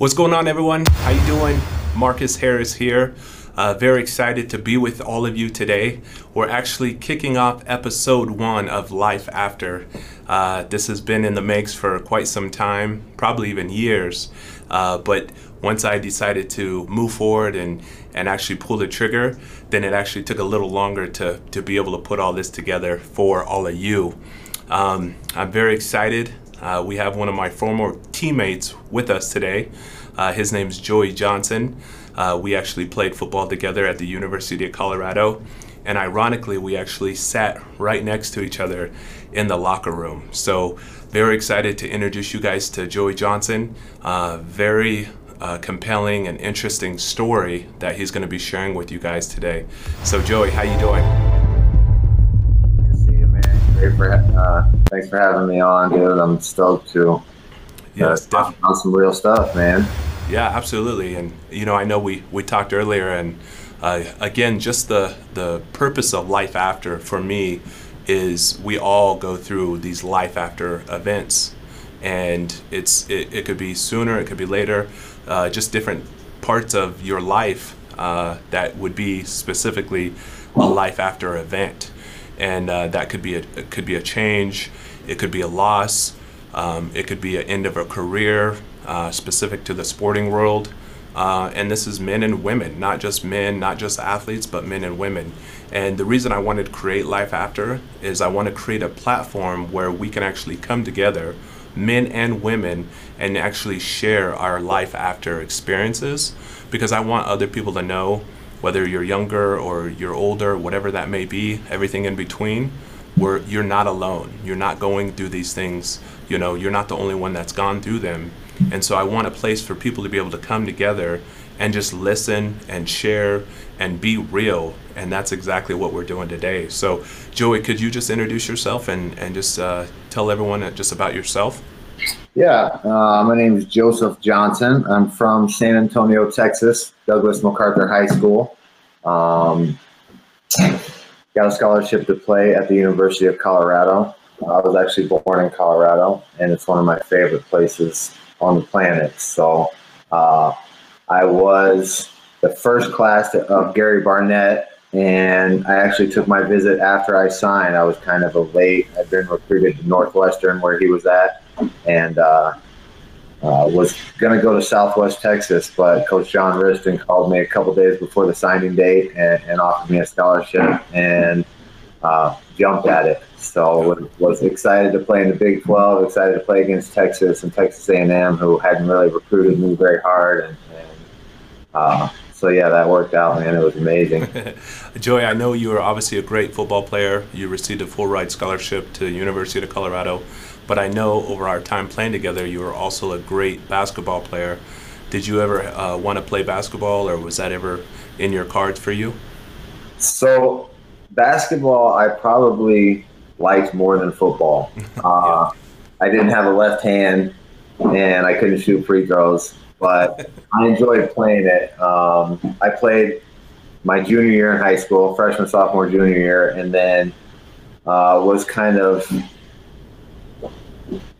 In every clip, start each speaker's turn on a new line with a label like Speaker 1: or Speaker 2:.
Speaker 1: What's going on, everyone? How you doing? Marcus Harris here. Uh, very excited to be with all of you today. We're actually kicking off episode one of Life After. Uh, this has been in the makes for quite some time, probably even years. Uh, but once I decided to move forward and, and actually pull the trigger, then it actually took a little longer to, to be able to put all this together for all of you. Um, I'm very excited. Uh, we have one of my former teammates with us today. Uh, his name's Joey Johnson. Uh, we actually played football together at the University of Colorado. And ironically, we actually sat right next to each other in the locker room. So, very excited to introduce you guys to Joey Johnson. Uh, very uh, compelling and interesting story that he's going to be sharing with you guys today. So, Joey, how you doing?
Speaker 2: Great for uh, thanks for having me on, dude. I'm stoked to
Speaker 1: yes,
Speaker 2: talk about some real stuff, man.
Speaker 1: Yeah, absolutely. And you know, I know we we talked earlier, and uh, again, just the the purpose of life after for me is we all go through these life after events, and it's it, it could be sooner, it could be later, uh, just different parts of your life uh, that would be specifically a life after event and uh, that could be a it could be a change, it could be a loss, um, it could be an end of a career uh, specific to the sporting world. Uh, and this is men and women, not just men, not just athletes, but men and women. And the reason I wanted to create Life After is I want to create a platform where we can actually come together, men and women, and actually share our life after experiences because I want other people to know whether you're younger or you're older, whatever that may be, everything in between, you're not alone. You're not going through these things. You know, you're not the only one that's gone through them. And so I want a place for people to be able to come together and just listen and share and be real. And that's exactly what we're doing today. So, Joey, could you just introduce yourself and, and just uh, tell everyone just about yourself?
Speaker 2: Yeah, uh, my name is Joseph Johnson. I'm from San Antonio, Texas, Douglas MacArthur High School. Um, got a scholarship to play at the University of Colorado. I was actually born in Colorado, and it's one of my favorite places on the planet. So uh, I was the first class of Gary Barnett, and I actually took my visit after I signed. I was kind of a late. I'd been recruited to Northwestern, where he was at and uh, uh, was going to go to Southwest Texas, but Coach John Wristen called me a couple days before the signing date and, and offered me a scholarship, and uh, jumped at it. So was excited to play in the Big 12, excited to play against Texas and Texas A&M, who hadn't really recruited me very hard, and, and uh, so yeah, that worked out, man. It was amazing.
Speaker 1: Joey, I know you are obviously a great football player. You received a full ride scholarship to University of Colorado. But I know over our time playing together, you were also a great basketball player. Did you ever uh, want to play basketball, or was that ever in your cards for you?
Speaker 2: So, basketball, I probably liked more than football. Uh, I didn't have a left hand, and I couldn't shoot free throws, but I enjoyed playing it. Um, I played my junior year in high school, freshman, sophomore, junior year, and then uh, was kind of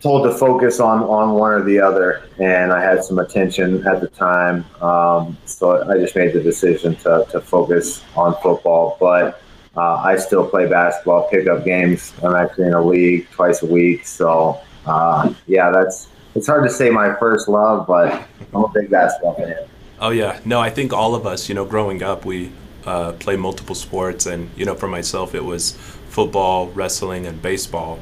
Speaker 2: told to focus on on one or the other, and I had some attention at the time, um, so I just made the decision to to focus on football. But uh, I still play basketball, pick up games. I'm actually in a league twice a week, so uh, yeah, that's it's hard to say my first love, but I'm a big basketball fan.
Speaker 1: Oh yeah, no, I think all of us, you know, growing up, we uh, play multiple sports, and you know, for myself, it was football, wrestling, and baseball.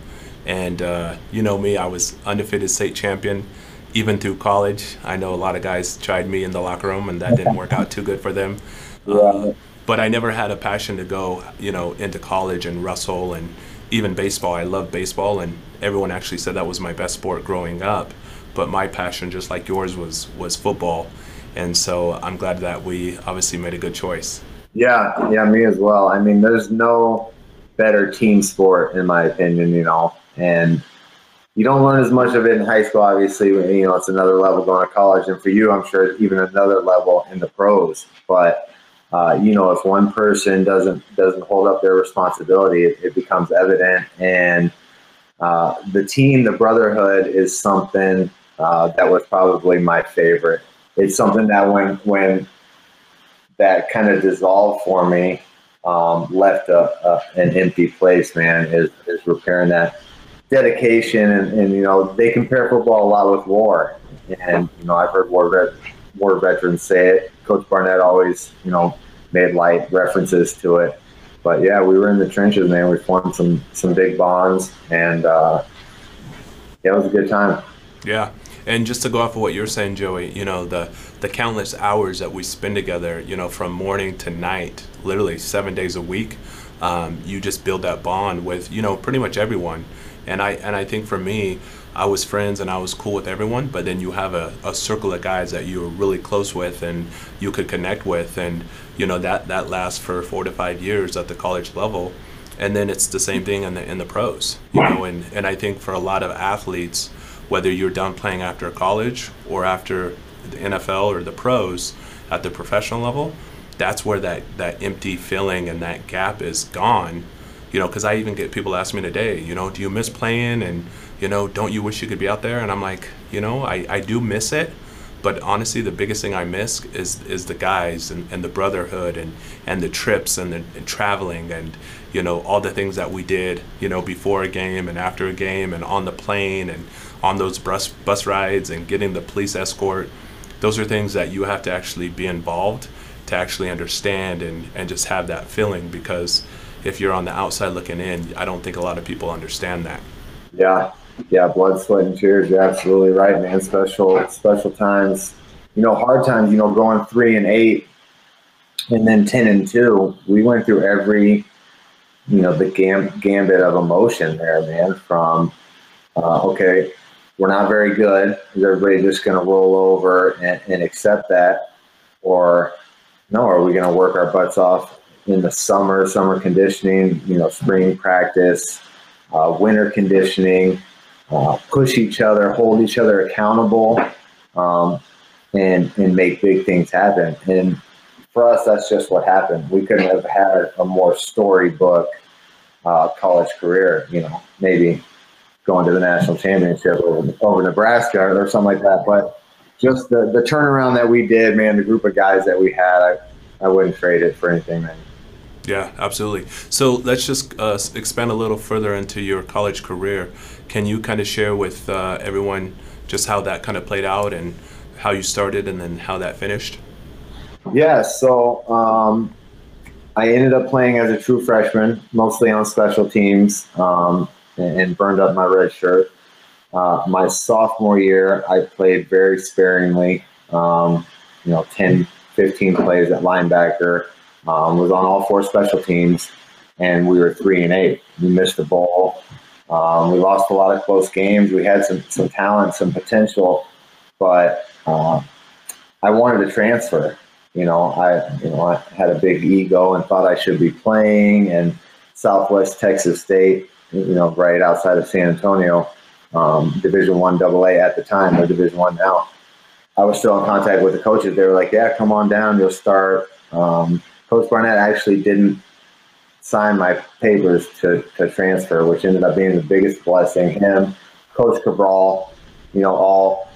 Speaker 1: And uh, you know me, I was undefeated state champion even through college. I know a lot of guys tried me in the locker room, and that didn't work out too good for them. Uh, but I never had a passion to go, you know, into college and wrestle and even baseball. I love baseball, and everyone actually said that was my best sport growing up. But my passion, just like yours, was was football, and so I'm glad that we obviously made a good choice.
Speaker 2: Yeah, yeah, me as well. I mean, there's no better team sport in my opinion. You know, and you don't learn as much of it in high school, obviously. You know, it's another level going to college, and for you, I'm sure even another level in the pros. But uh, you know, if one person doesn't doesn't hold up their responsibility, it, it becomes evident. And uh, the team, the brotherhood, is something uh, that was probably my favorite it's something that when when that kind of dissolved for me, um, left a, a, an empty place. Man, is is repairing that dedication and, and you know they compare football a lot with war, and you know I've heard war vet, war veterans say it. Coach Barnett always you know made light references to it. But yeah, we were in the trenches, man. We formed some some big bonds, and uh, yeah, it was a good time.
Speaker 1: Yeah, and just to go off of what you're saying, Joey, you know the the countless hours that we spend together, you know, from morning to night, literally seven days a week. Um, you just build that bond with you know pretty much everyone, and I and I think for me, I was friends and I was cool with everyone, but then you have a, a circle of guys that you were really close with and you could connect with, and you know that that lasts for four to five years at the college level, and then it's the same thing in the in the pros, you know, and and I think for a lot of athletes, whether you're done playing after college or after the NFL or the pros at the professional level, that's where that that empty feeling and that gap is gone you know because i even get people ask me today you know do you miss playing and you know, don't you wish you could be out there? And I'm like, you know, I, I do miss it. But honestly, the biggest thing I miss is is the guys and, and the brotherhood and, and the trips and the and traveling and you know all the things that we did you know before a game and after a game and on the plane and on those bus bus rides and getting the police escort. Those are things that you have to actually be involved to actually understand and, and just have that feeling because if you're on the outside looking in, I don't think a lot of people understand that.
Speaker 2: Yeah, yeah, blood, sweat, and tears. You're absolutely right, man. Special, special times. You know, hard times. You know, going three and eight, and then ten and two. We went through every, you know, the gam- gambit of emotion there, man. From uh, okay, we're not very good. Is everybody just going to roll over and, and accept that, or no? Are we going to work our butts off in the summer, summer conditioning? You know, spring practice, uh, winter conditioning uh, push each other, hold each other accountable, um, and and make big things happen. And for us, that's just what happened. We couldn't have had a more storybook uh, college career. You know, maybe going to the national championship over, over Nebraska or something like that. But just the the turnaround that we did, man, the group of guys that we had, I I wouldn't trade it for anything, man.
Speaker 1: Yeah, absolutely. So let's just uh, expand a little further into your college career. Can you kind of share with uh, everyone just how that kind of played out and how you started and then how that finished?
Speaker 2: Yeah, so um, I ended up playing as a true freshman, mostly on special teams, um, and, burned up my red shirt. Uh, my sophomore year, I played very sparingly, um, you know, 10, 15 plays at linebacker um, was on all four special teams, and we were three and eight. We missed the ball. Um, we lost a lot of close games. We had some some talent, some potential, but uh, I wanted to transfer. You know, I you know I had a big ego and thought I should be playing. And Southwest Texas State, you know, right outside of San Antonio, um, Division One AA at the time, or Division One now. I was still in contact with the coaches. They were like, "Yeah, come on down. You'll start." Um, Coach Barnett actually didn't sign my papers to, to transfer, which ended up being the biggest blessing. Him, Coach Cabral, you know, all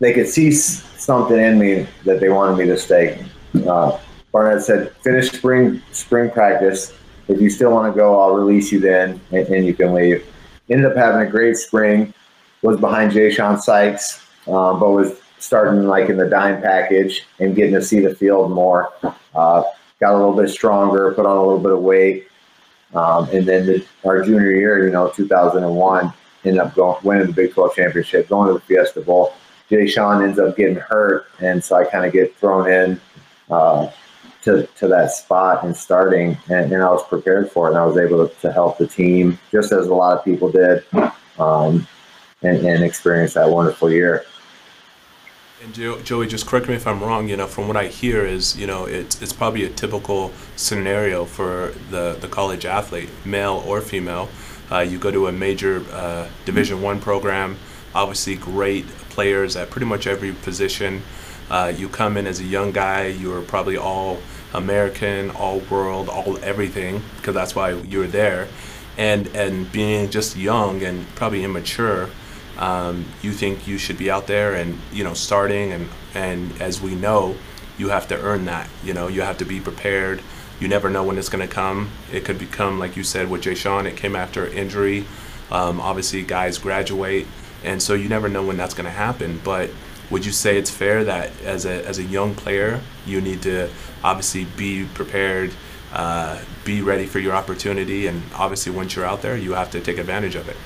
Speaker 2: they could see something in me that they wanted me to stay. Uh, Barnett said, "Finish spring spring practice. If you still want to go, I'll release you then, and, and, you can leave." Ended up having a great spring. Was behind Jashon Sykes, um, but was starting like in the dime package and getting to see the field more. Uh, got a little bit stronger, put on a little bit of weight. Um, and then the, our junior year, you know, 2001, ended up going winning the Big 12 championship, going to the Fiesta Bowl. Jashon ends up getting hurt, and so I kind of get thrown in uh, to, to that spot and starting, and, and, I was prepared for it, and I was able to, to help the team just as a lot of people did, um, and, and experience that wonderful year.
Speaker 1: And Joey, just correct me if I'm wrong. You know, from what I hear is, you know, it's it's probably a typical scenario for the the college athlete, male or female. Uh, you go to a major uh, Division One program, obviously great players at pretty much every position. Uh, you come in as a young guy, you're probably all American, all world, all everything, because that's why you're there. And and being just young and probably immature, um, you think you should be out there and you know starting and and as we know, you have to earn that. You know, you have to be prepared. You never know when it's going to come. It could become like you said with Jashon. It came after injury. Um, obviously, guys graduate, and so you never know when that's going to happen. But would you say it's fair that as a as a young player, you need to obviously be prepared, uh, be ready for your opportunity, and obviously once you're out there, you have to take advantage of it.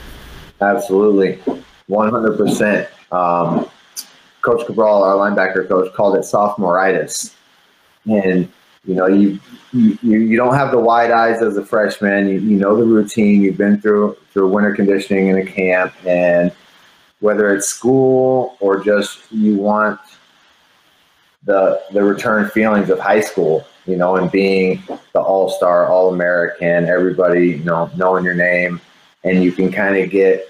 Speaker 2: Absolutely, one hundred percent. Um, coach Cabral, our linebacker coach, called it sophomoritis, and you know you you, you don't have the wide eyes as a freshman. You, you know the routine. You've been through through winter conditioning in a camp, and whether it's school or just you want the the return feelings of high school, you know, and being the all star, all American, everybody, you know, knowing your name, and you can kind of get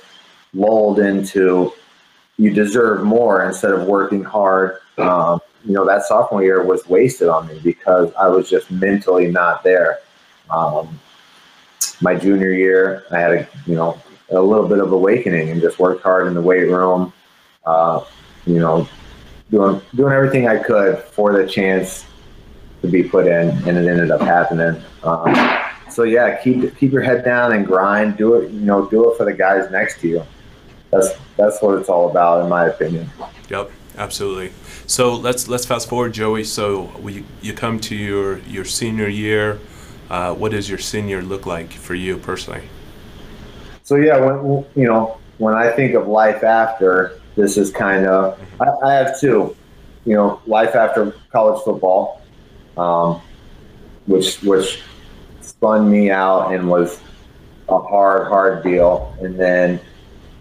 Speaker 2: lulled into you deserve more instead of working hard. Um, you know, that sophomore year was wasted on me because I was just mentally not there. Um, my junior year, I had a you know a little bit of awakening and just worked hard in the weight room. Uh, you know, doing doing everything I could for the chance to be put in, and it ended up happening. Um, so yeah, keep keep your head down and grind. Do it, you know, do it for the guys next to you. That's that's what it's all about, in my opinion.
Speaker 1: Yep, absolutely. So let's let's fast forward, Joey. So we, you come to your your senior year. Uh, what does your senior look like for you personally?
Speaker 2: So yeah, when you know when I think of life after, this is kind of I, I have two. You know, life after college football, um, which which spun me out and was a hard hard deal, and then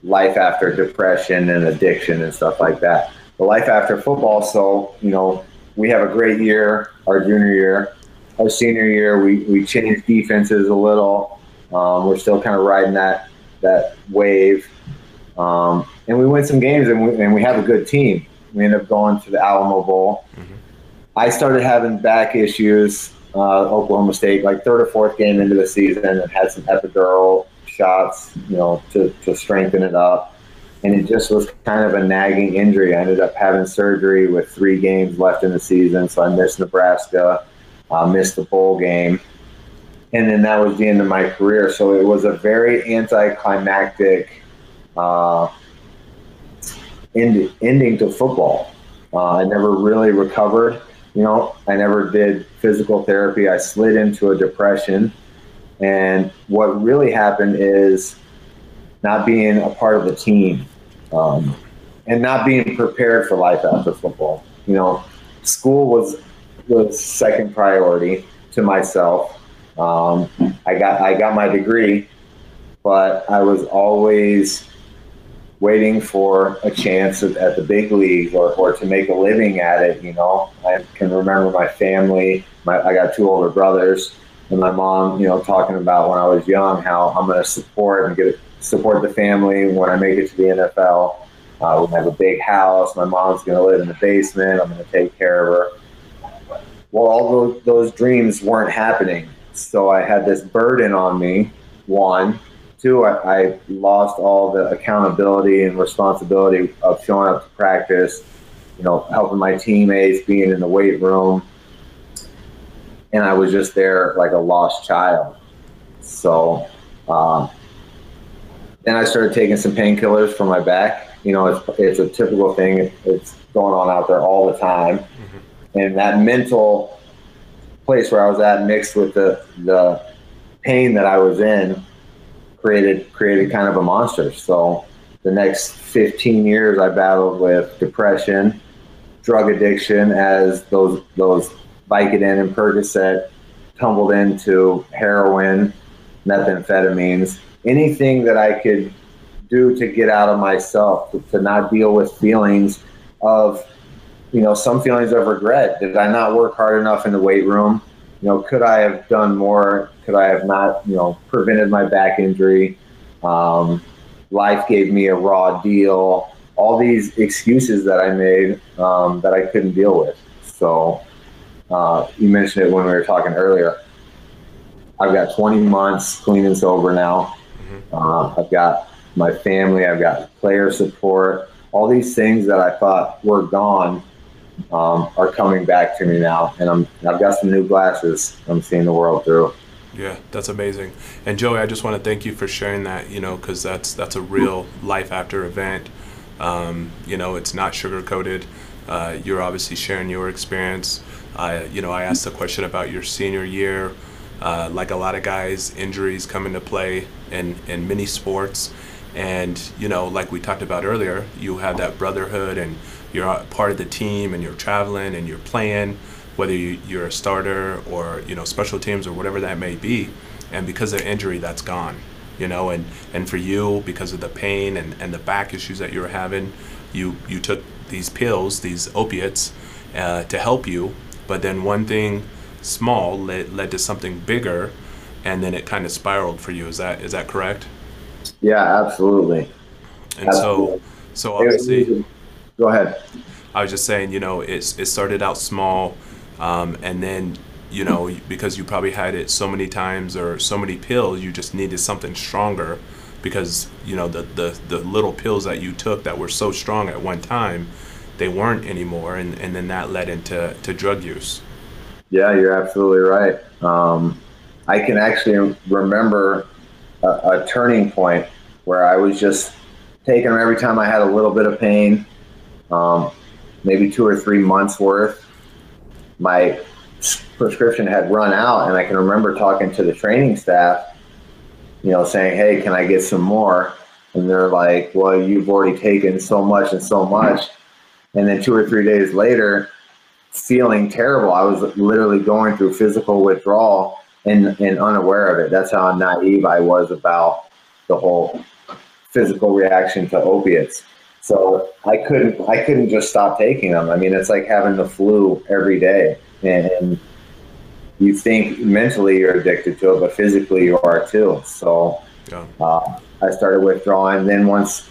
Speaker 2: life after depression and addiction and stuff like that. The life after football. So you know, we have a great year, our junior year. Our senior year, we, we changed defenses a little. Um, we're still kind of riding that that wave. Um, and we win some games and we, and we have a good team. We end up going to the Alamo Bowl. Mm-hmm. I started having back issues, uh, Oklahoma State, like third or fourth game into the season, and had some epidural shots, you know, to, to strengthen it up. And it just was kind of a nagging injury. I ended up having surgery with three games left in the season, so I missed Nebraska, uh, missed the bowl game and then that was the end of my career. So it was a very anticlimactic uh, end, ending to football. Uh, I never really recovered. You know, I never did physical therapy. I slid into a depression, and what really happened is not being a part of the team um, and not being prepared for life after football. You know, school was was second priority to myself um, I got I got my degree, but I was always waiting for a chance at, at the big league or, or to make a living at it. You know, I can remember my family. My, I got two older brothers, and my mom, you know, talking about when I was young how I'm going to support and get support the family when I make it to the NFL. Uh, we have a big house. My mom's going to live in the basement. I'm going to take care of her. Well, all those, those dreams weren't happening so I had this burden on me. One, two, I, I lost all the accountability and responsibility of showing up to practice, you know, helping my teammates, being in the weight room. And I was just there like a lost child. So um, then I started taking some painkillers for my back. You know, it's, it's a typical thing. It's going on out there all the time. Mm-hmm. And that mental place where I was at, mixed with the the pain that I was in, created created kind of a monster. So the next 15 years, I battled with depression, drug addiction, as those those Vicodin and Percocet tumbled into heroin, methamphetamines, anything that I could do to get out of myself, to, to not deal with feelings of you know, some feelings of regret. Did I not work hard enough in the weight room? You know, could I have done more? Could I have not, you know, prevented my back injury? Um, life gave me a raw deal. All these excuses that I made um, that I couldn't deal with. So uh, you mentioned it when we were talking earlier. I've got 20 months clean and sober now. Mm-hmm. Uh, I've got my family. I've got player support. All these things that I thought were gone um, are coming back to me now, and I'm I've got some new glasses. I'm seeing the world through.
Speaker 1: Yeah, that's amazing. And Joey, I just want to thank you for sharing that. You know, because that's that's a real life after event. Um, you know, it's not sugar coated. Uh, you're obviously sharing your experience. Uh, you know, I asked a question about your senior year. Uh, like a lot of guys, injuries come into play in, in many sports. And, you know, like we talked about earlier, you have that brotherhood and you're part of the team and you're traveling and you're playing, whether you, you're a starter or, you know, special teams or whatever that may be. And because of injury, that's gone, you know, and, and for you, because of the pain and, and the back issues that you were having, you, you took these pills, these opiates, uh, to help you. But then one thing small led, led to something bigger, and then it kind of spiraled for you. Is that is that correct?
Speaker 2: Yeah, absolutely.
Speaker 1: And absolutely. so, so obviously,
Speaker 2: go ahead.
Speaker 1: I was just saying, you know, it's it started out small, um, and then you know because you probably had it so many times or so many pills, you just needed something stronger because you know the, the the little pills that you took that were so strong at one time they weren't anymore and, and then that led into to drug use
Speaker 2: yeah you're absolutely right um, i can actually remember a, a, turning point where i was just taking them every time i had a little bit of pain um, maybe two or three months worth my prescription had run out and i can remember talking to the training staff you know, saying, "Hey, can I get some more?" And they're like, "Well, you've already taken so much and so much." And then two or three days later, feeling terrible. I was literally going through physical withdrawal and, and unaware of it. That's how naive I was about the whole physical reaction to opiates. So I couldn't I couldn't just stop taking them. I mean, it's like having the flu every day, and you think mentally you're addicted to it, but physically you are too. So yeah. uh, I started withdrawing. Then once,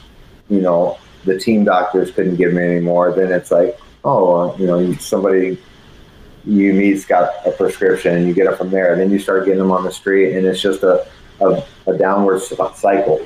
Speaker 2: you know, the team doctors couldn't give me any more, then it's like, oh, uh, you know, somebody you meet's got a prescription and you get it from there. And then you start getting them on the street and it's just a, a, a downward cycle.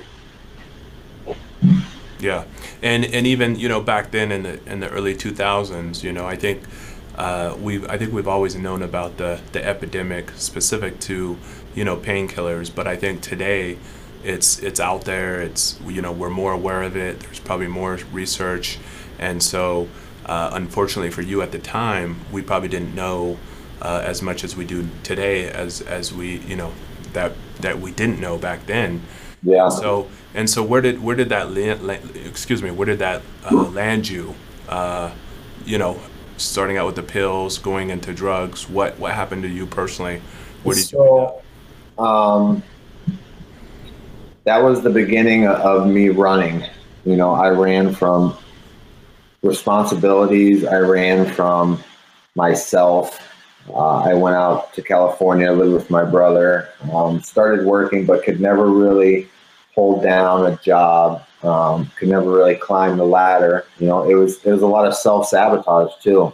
Speaker 1: Yeah. And, and even, you know, back then in the, in the early 2000s, you know, I think – uh, we I think we've always known about the the epidemic specific to you know painkillers, but I think today it's it's out there. It's you know we're more aware of it. There's probably more research, and so uh, unfortunately for you at the time, we probably didn't know uh, as much as we do today as as we you know that that we didn't know back then.
Speaker 2: Yeah.
Speaker 1: So and so where did where did that land, excuse me where did that uh, land you? Uh, you know starting out with the pills, going into drugs. What what happened to you personally? Where did
Speaker 2: so, you? Um, that was the beginning of me running. You know, I ran from responsibilities. I ran from myself. Uh, I went out to California, lived with my brother, um, started working, but could never really hold down a job um, could never really climb the ladder. You know, it was it was a lot of self sabotage too,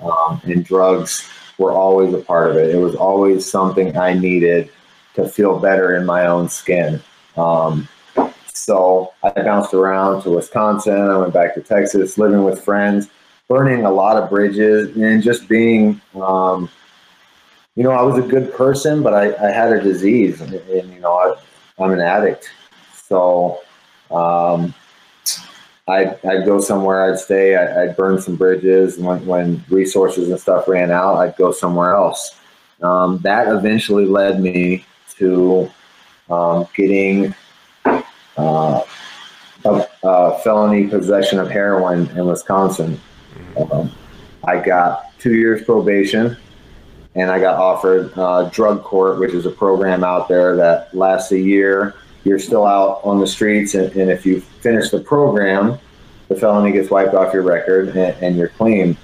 Speaker 2: um, and drugs were always a part of it. It was always something I needed to feel better in my own skin. Um, so I bounced around to Wisconsin. I went back to Texas, living with friends, burning a lot of bridges, and just being. Um, you know, I was a good person, but I, I had a disease, and, and you know, I, I'm an addict. So um, I'd, I'd go somewhere, I'd stay, I, would burn some bridges. When, when resources and stuff ran out, I'd go somewhere else. Um, that eventually led me to um, getting uh, a, a, felony possession of heroin in Wisconsin. Um, I got two years probation and I got offered uh, drug court, which is a program out there that lasts a year you're still out on the streets, and, and if you finish the program, the felony gets wiped off your record and, and you're clean.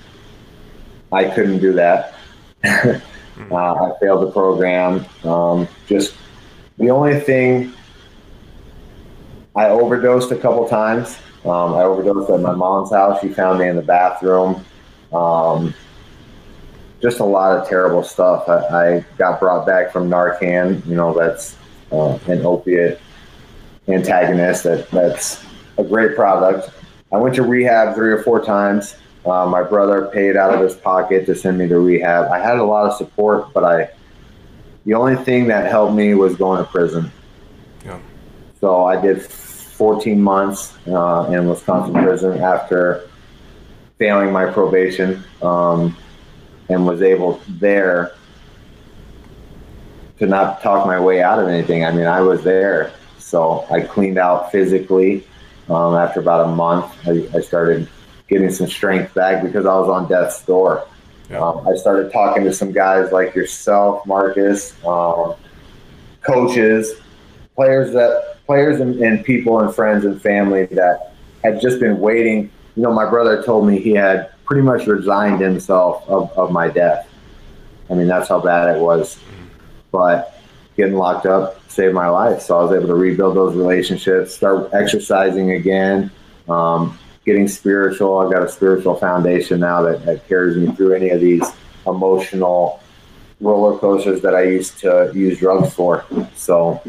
Speaker 2: I couldn't do that. uh, I failed the program. Um, just the only thing I overdosed a couple times. Um, I overdosed at my mom's house. She found me in the bathroom. Um, just a lot of terrible stuff. I, I, got brought back from Narcan. You know, that's uh, an opiate antagonist that that's a great product. I went to rehab three or four times. Uh, my brother paid out of his pocket to send me to rehab. I had a lot of support, but I the only thing that helped me was going to prison.
Speaker 1: Yeah.
Speaker 2: So I did 14 months uh, in Wisconsin prison after failing my probation, um, and was able there to not talk my way out of anything. I mean, I was there, so I cleaned out physically. Um, after about a month, I, I, started getting some strength back because I was on death's door. Yeah. Um, I started talking to some guys like yourself, Marcus, um, coaches, players that players and, and people and friends and family that had just been waiting. You know, my brother told me he had pretty much resigned himself of, of my death. I mean, that's how bad it was. But getting locked up saved my life. So I was able to rebuild those relationships, start exercising again, um, getting spiritual. I've got a spiritual foundation now that, that carries me through any of these emotional roller coasters that I used to use drugs for. So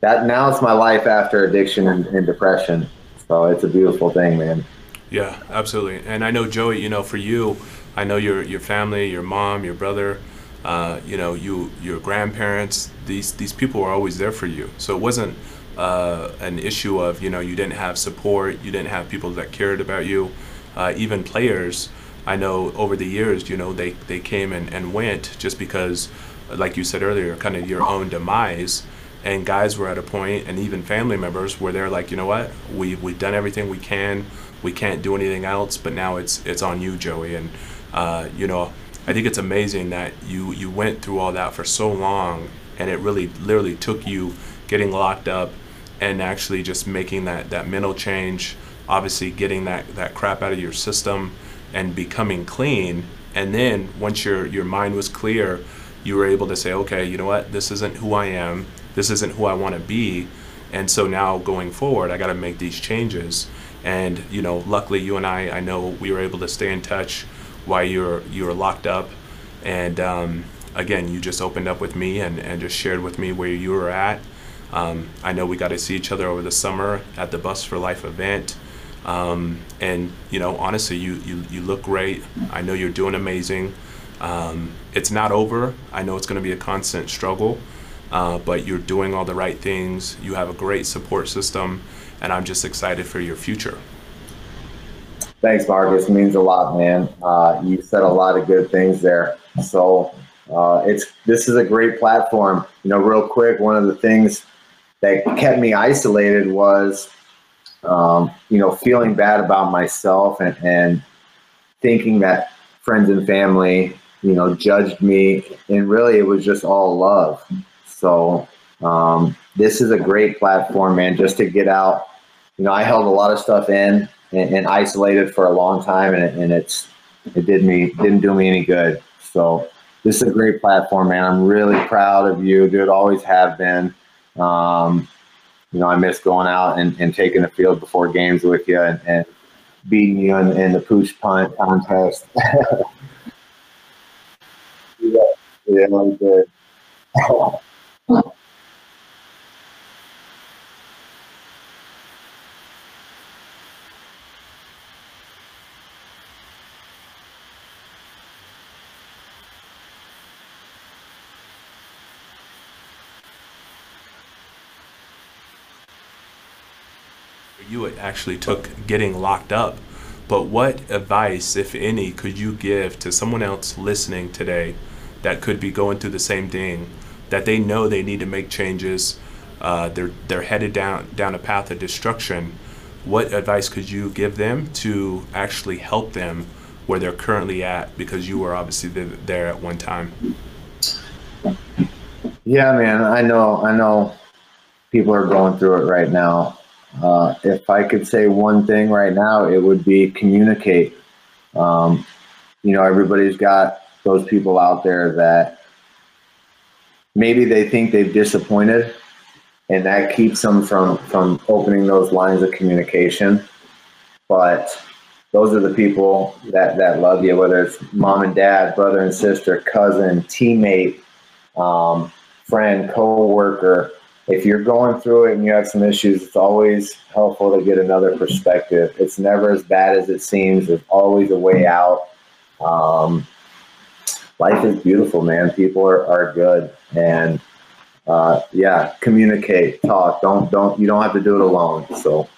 Speaker 2: that now it's my life after addiction and, and depression. So it's a beautiful thing, man.
Speaker 1: Yeah, absolutely. And I know Joey, you know, for you, I know your your family, your mom, your brother, uh, you know, you your grandparents. These these people were always there for you. So it wasn't uh, an issue of you know you didn't have support, you didn't have people that cared about you. Uh, even players, I know over the years, you know, they they came and, and went just because, like you said earlier, kind of your own demise. And guys were at a point and even family members where they're like you know what? We we've done everything we can. We can't do anything else but now it's it's on you joey. And uh, you know i think it's amazing that you you went through all that for so long and it really literally took you getting locked up and actually just making that that mental change obviously getting that that crap out of your system and becoming clean and then once your your mind was clear you were able to say okay you know what this isn't who i am this isn't who I want to be. And so now going forward, I got to make these changes. And you know, luckily you and I, I know we were able to stay in touch while you were you were locked up. And um, again, you just opened up with me and, and just shared with me where you were at. Um, I know we got to see each other over the summer at the Buffs for Life event. Um, and you know, honestly, you, you you look great. I know you're doing amazing. Um, it's not over. I know it's going to be a constant struggle uh, but you're doing all the right things. You have a great support system, and I'm just excited for your future.
Speaker 2: Thanks, Marcus. It means a lot, man. Uh, you said a lot of good things there. So uh, it's this is a great platform. You know, real quick, one of the things that kept me isolated was, um, you know, feeling bad about myself and, and thinking that friends and family, you know, judged me. And really, it was just all love. So um, this is a great platform, man, just to get out. You know, I held a lot of stuff in and, and isolated for a long time, and, and it's it did me didn't do me any good. So this is a great platform, man. I'm really proud of you, dude. Always have been. Um, you know, I miss going out and, and taking the field before games with you and, and beating you in, in the pooch punt contest. yeah, yeah, we did.
Speaker 1: you actually took getting locked up. But what advice, if any, could you give to someone else listening today that could be going through the same thing, that they know they need to make changes, uh, they're they're headed down down a path of destruction. What advice could you give them to actually help them where they're currently at? Because you were obviously there at one time.
Speaker 2: Yeah, man, I know, I know. People are going through it right now uh, if I could say one thing right now, it would be communicate. Um, you know, everybody's got those people out there that maybe they think they've disappointed, and that keeps them from from opening those lines of communication. But those are the people that that love you, whether it's mom and dad, brother and sister, cousin, teammate, um, friend, co-worker if you're going through it and you have some issues, it's always helpful to get another perspective. It's never as bad as it seems. There's always a way out. Um, life is beautiful, man. People are, are good, and uh, yeah, communicate, talk. Don't don't you don't have to do it alone. So.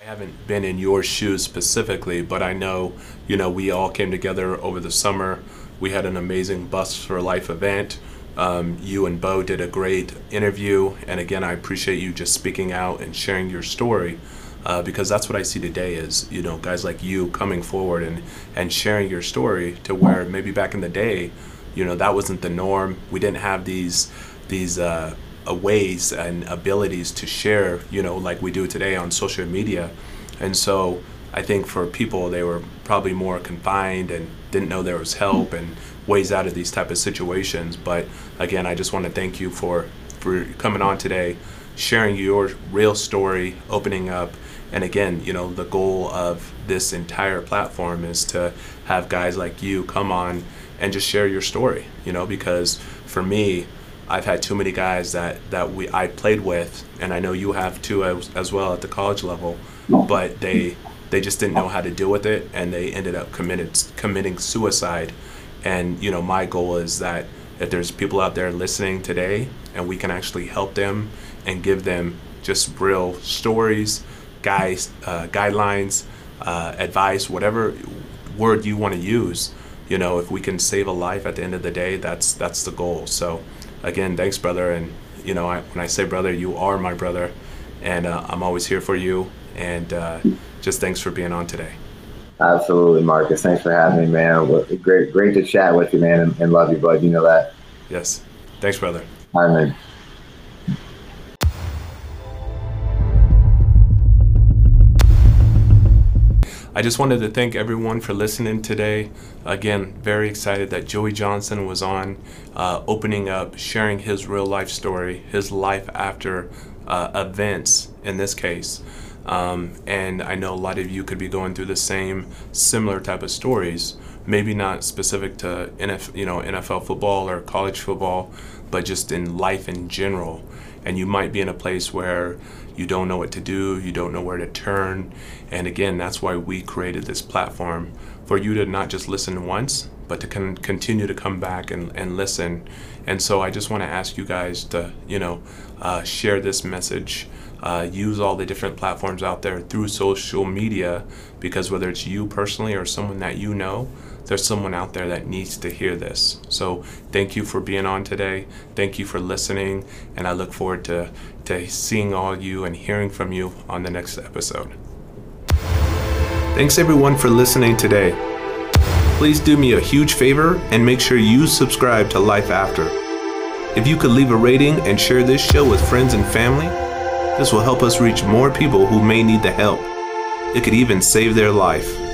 Speaker 1: I haven't been in your shoes specifically, but I know, you know, we all came together over the summer. We had an amazing Buffs for Life event. Um, you and Bo did a great interview, and again, I appreciate you just speaking out and sharing your story. Uh, because that's what I see today is you know guys like you coming forward and and sharing your story to where maybe back in the day, you know that wasn't the norm. We didn't have these these uh, uh, ways and abilities to share, you know, like we do today on social media. And so I think for people, they were probably more confined and didn't know there was help and ways out of these type of situations. But again, I just want to thank you for for coming on today, sharing your real story, opening up. And again, you know, the goal of this entire platform is to have guys like you come on and just share your story, you know, because for me, I've had too many guys that, that we I played with, and I know you have too as, as well at the college level, but they they just didn't know how to deal with it, and they ended up committed committing suicide. And you know, my goal is that if there's people out there listening today, and we can actually help them and give them just real stories, guys, uh, guidelines, uh, advice, whatever word you want to use. You know, if we can save a life at the end of the day, that's that's the goal. So again, thanks, brother. And you know, I, when I say brother, you are my brother, and uh, I'm always here for you. And uh, just thanks for being on today.
Speaker 2: Absolutely, Marcus. Thanks for having me, man. Great, great to chat with you, man, and, and love you, bud. You know that.
Speaker 1: Yes. Thanks, brother.
Speaker 2: All right, man.
Speaker 1: I just wanted to thank everyone for listening today. Again, very excited that Joey Johnson was on, uh, opening up, sharing his real life story, his life after uh, events in this case. Um, and I know a lot of you could be going through the same similar type of stories. Maybe not specific to NFL, you know NFL football or college football, but just in life in general. And you might be in a place where you don't know what to do, you don't know where to turn. And again, that's why we created this platform for you to not just listen once, but to con- continue to come back and, and listen. And so I just want to ask you guys to, you know, uh, share this message. Uh, use all the different platforms out there through social media because whether it's you personally or someone that you know, there's someone out there that needs to hear this. So thank you for being on today. Thank you for listening. And I look forward to, to seeing all you and hearing from you on the next episode. Thanks everyone for listening today. Please do me a huge favor and make sure you subscribe to Life After. If you could leave a rating and share this show with friends and family, this will help us reach more people who may need the help. It could even save their life.